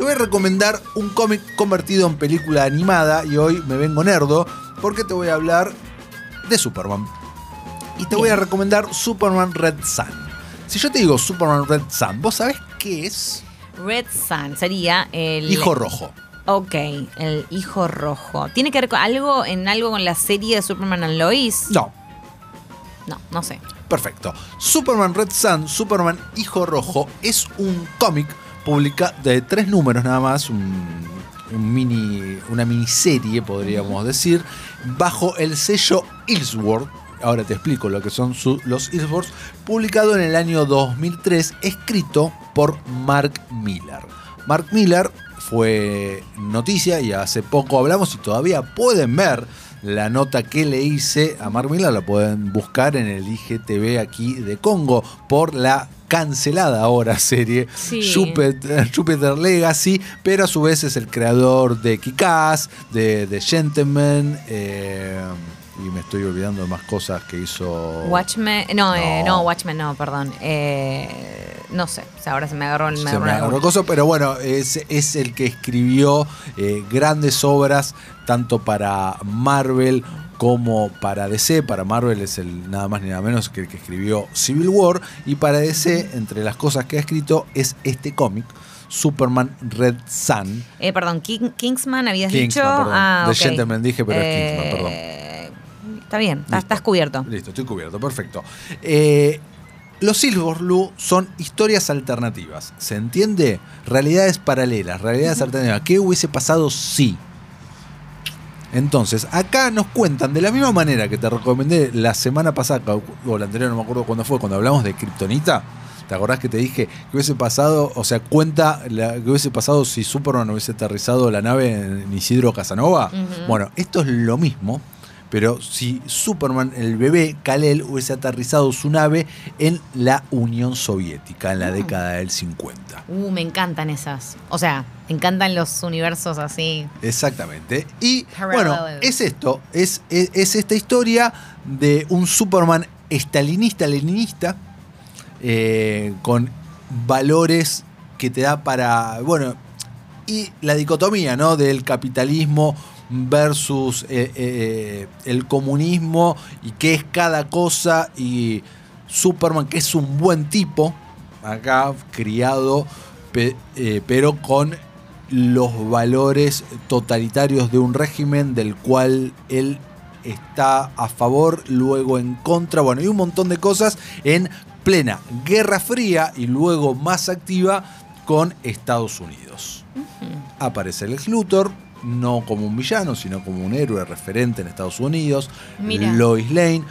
Te voy a recomendar un cómic convertido en película animada y hoy me vengo nerdo porque te voy a hablar de Superman. Y te voy a recomendar Superman Red Sun. Si yo te digo Superman Red Sun, ¿vos sabés qué es? Red Sun sería el. Hijo rojo. Ok, el hijo rojo. ¿Tiene que ver con algo en algo con la serie de Superman and Lois? No, No, no sé. Perfecto. Superman Red Sun, Superman Hijo Rojo, es un cómic publicado de tres números nada más, un, un mini, una miniserie podríamos decir, bajo el sello Ilsworth. Ahora te explico lo que son su- los Ilsworths, publicado en el año 2003, escrito por Mark Miller. Mark Miller fue noticia y hace poco hablamos y todavía pueden ver la nota que le hice a Mark Miller, la pueden buscar en el IGTV aquí de Congo por la cancelada ahora serie Sí. Jupiter, Jupiter Legacy, pero a su vez es el creador de Kikaz, de The Gentleman, eh, y me estoy olvidando de más cosas que hizo... Watchmen. No, eh, No. Watchmen no, perdón. Eh, no sé. O sea, ahora se me agarró el. Se agarró me agarró pero bueno, es, es el que escribió eh, grandes obras tanto para Marvel como para DC. Para Marvel es el nada más ni nada menos que el que escribió Civil War. Y para DC, entre las cosas que ha escrito, es este cómic, Superman Red Sun. Eh, perdón, King- Kingsman habías Kingsman, dicho. perdón. Ah, The. Gentleman dije, pero es Kingsman, perdón. Eh, Está bien, estás, Listo. estás cubierto. Listo, estoy cubierto, perfecto. Eh, los Silver Blue son historias alternativas. ¿Se entiende? Realidades paralelas, realidades alternativas. ¿Qué hubiese pasado si? Entonces, acá nos cuentan de la misma manera que te recomendé la semana pasada, o la anterior, no me acuerdo cuándo fue, cuando hablamos de Kryptonita. ¿Te acordás que te dije que hubiese pasado, o sea, cuenta la, que hubiese pasado si Superman hubiese aterrizado la nave en Isidro Casanova? Bueno, esto es lo mismo, pero si Superman, el bebé Kal-El, hubiese aterrizado su nave en la Unión Soviética en la Ah. década del 50. Uh, me encantan esas. O sea, me encantan los universos así. Exactamente. Y bueno, es esto, es, es, es esta historia de un Superman estalinista, leninista, eh, con valores que te da para, bueno, y la dicotomía, ¿no? Del capitalismo versus eh, eh, el comunismo y qué es cada cosa y Superman que es un buen tipo, acá criado, pe- eh, pero con los valores totalitarios de un régimen del cual él está a favor, luego en contra, bueno, hay un montón de cosas en plena Guerra Fría y luego más activa con Estados Unidos. Aparece el Luthor, no como un villano, sino como un héroe referente en Estados Unidos. Mira. Lois Lane,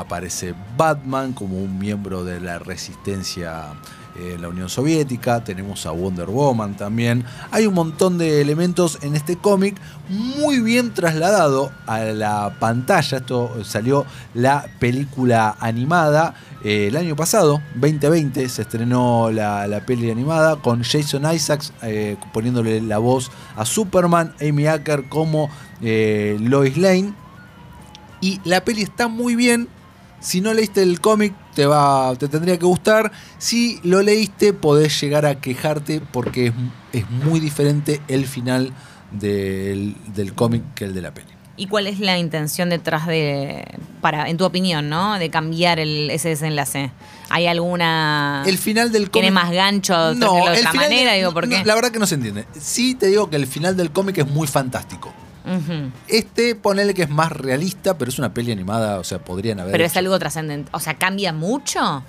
aparece Batman como un miembro de la resistencia en la Unión Soviética, tenemos a Wonder Woman también. Hay un montón de elementos en este cómic muy bien trasladado a la pantalla. Esto salió la película animada eh, el año pasado, 2020, se estrenó la, la peli animada con Jason Isaacs eh, poniéndole la voz a Superman, Amy Acker como eh, Lois Lane. Y la peli está muy bien. Si no leíste el cómic, te, va, te tendría que gustar. Si lo leíste, podés llegar a quejarte porque es, es muy diferente el final del, del cómic que el de la peli. ¿Y cuál es la intención detrás de, para, en tu opinión, ¿no? De cambiar el, ese desenlace. ¿Hay alguna. El final del cómic. ¿Tiene más gancho? No, de el otra final manera? de- digo, ¿por no, qué? la verdad que no se entiende. Sí te digo que el final del cómic es muy fantástico. Este, ponele que es más realista, pero es una peli animada, o sea, podrían haber. Pero es algo trascendente. O sea, ¿cambia mucho?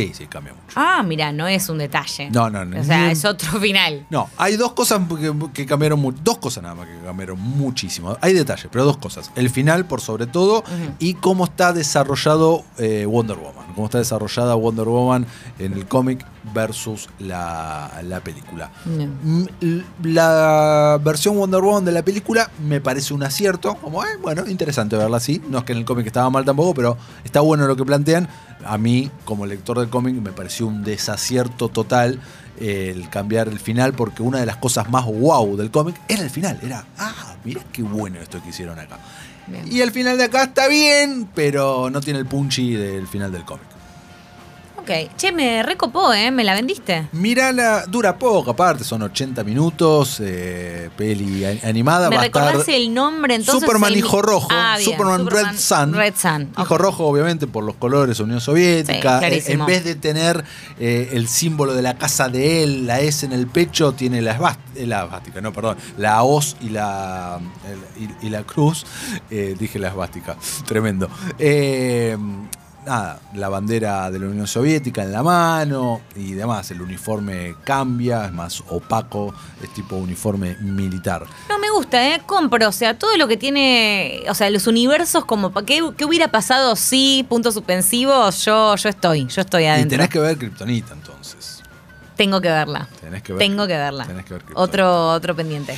Sí, sí, cambia mucho. Ah, mira, no es un detalle. No, no, no. O sea, es otro final. No, hay dos cosas que, que cambiaron mucho. Dos cosas nada más que cambiaron muchísimo. Hay detalles, pero dos cosas. El final, por sobre todo, y cómo está desarrollado eh, Wonder Woman. Cómo está desarrollada Wonder Woman en el cómic versus la, la película. Mm, La versión Wonder Woman de la película me parece un acierto. Como, eh, bueno, interesante verla así. No es que en el cómic estaba mal tampoco, pero está bueno lo que plantean. A mí, como lector del cómic, me pareció un desacierto total eh, el cambiar el final, porque una de las cosas más wow del cómic era el final. Era, ah, mirá qué bueno esto que hicieron acá. Bien. Y el final de acá está bien, pero no tiene el punchy del final del cómic. Ok. Che, me recopó, ¿eh? Me la vendiste. Mirala, dura poco, aparte, son 80 minutos, eh, peli animada. ¿Me va a estar recordás el nombre entonces? Superman El- Hijo Rojo, Ah, bien. Superman, Red Sun. Red Sun. Hijo. Rojo, obviamente, por los colores Unión Sí, Soviética. Eh, clarísimo. en vez de tener eh, el símbolo de la casa de él, la S en el pecho, tiene la esvástica, la esvástica, no, perdón, la hoz y la, el- y, y la cruz. Eh, dije la esvástica, tremendo. Eh, nada, la bandera de la Unión Soviética en la mano y demás. El uniforme cambia, es más opaco, es tipo uniforme militar. No me gusta, ¿eh? Compro, o sea, todo lo que tiene, o sea, los universos como, ¿qué, qué hubiera pasado si, puntos suspensivos? Yo, yo estoy, yo estoy Y adentro. tenés que ver Kryptonita entonces. Tengo que verla. Tenés que ver, Tengo que verla. tenés que ver Kryptonita. otro, otro pendiente.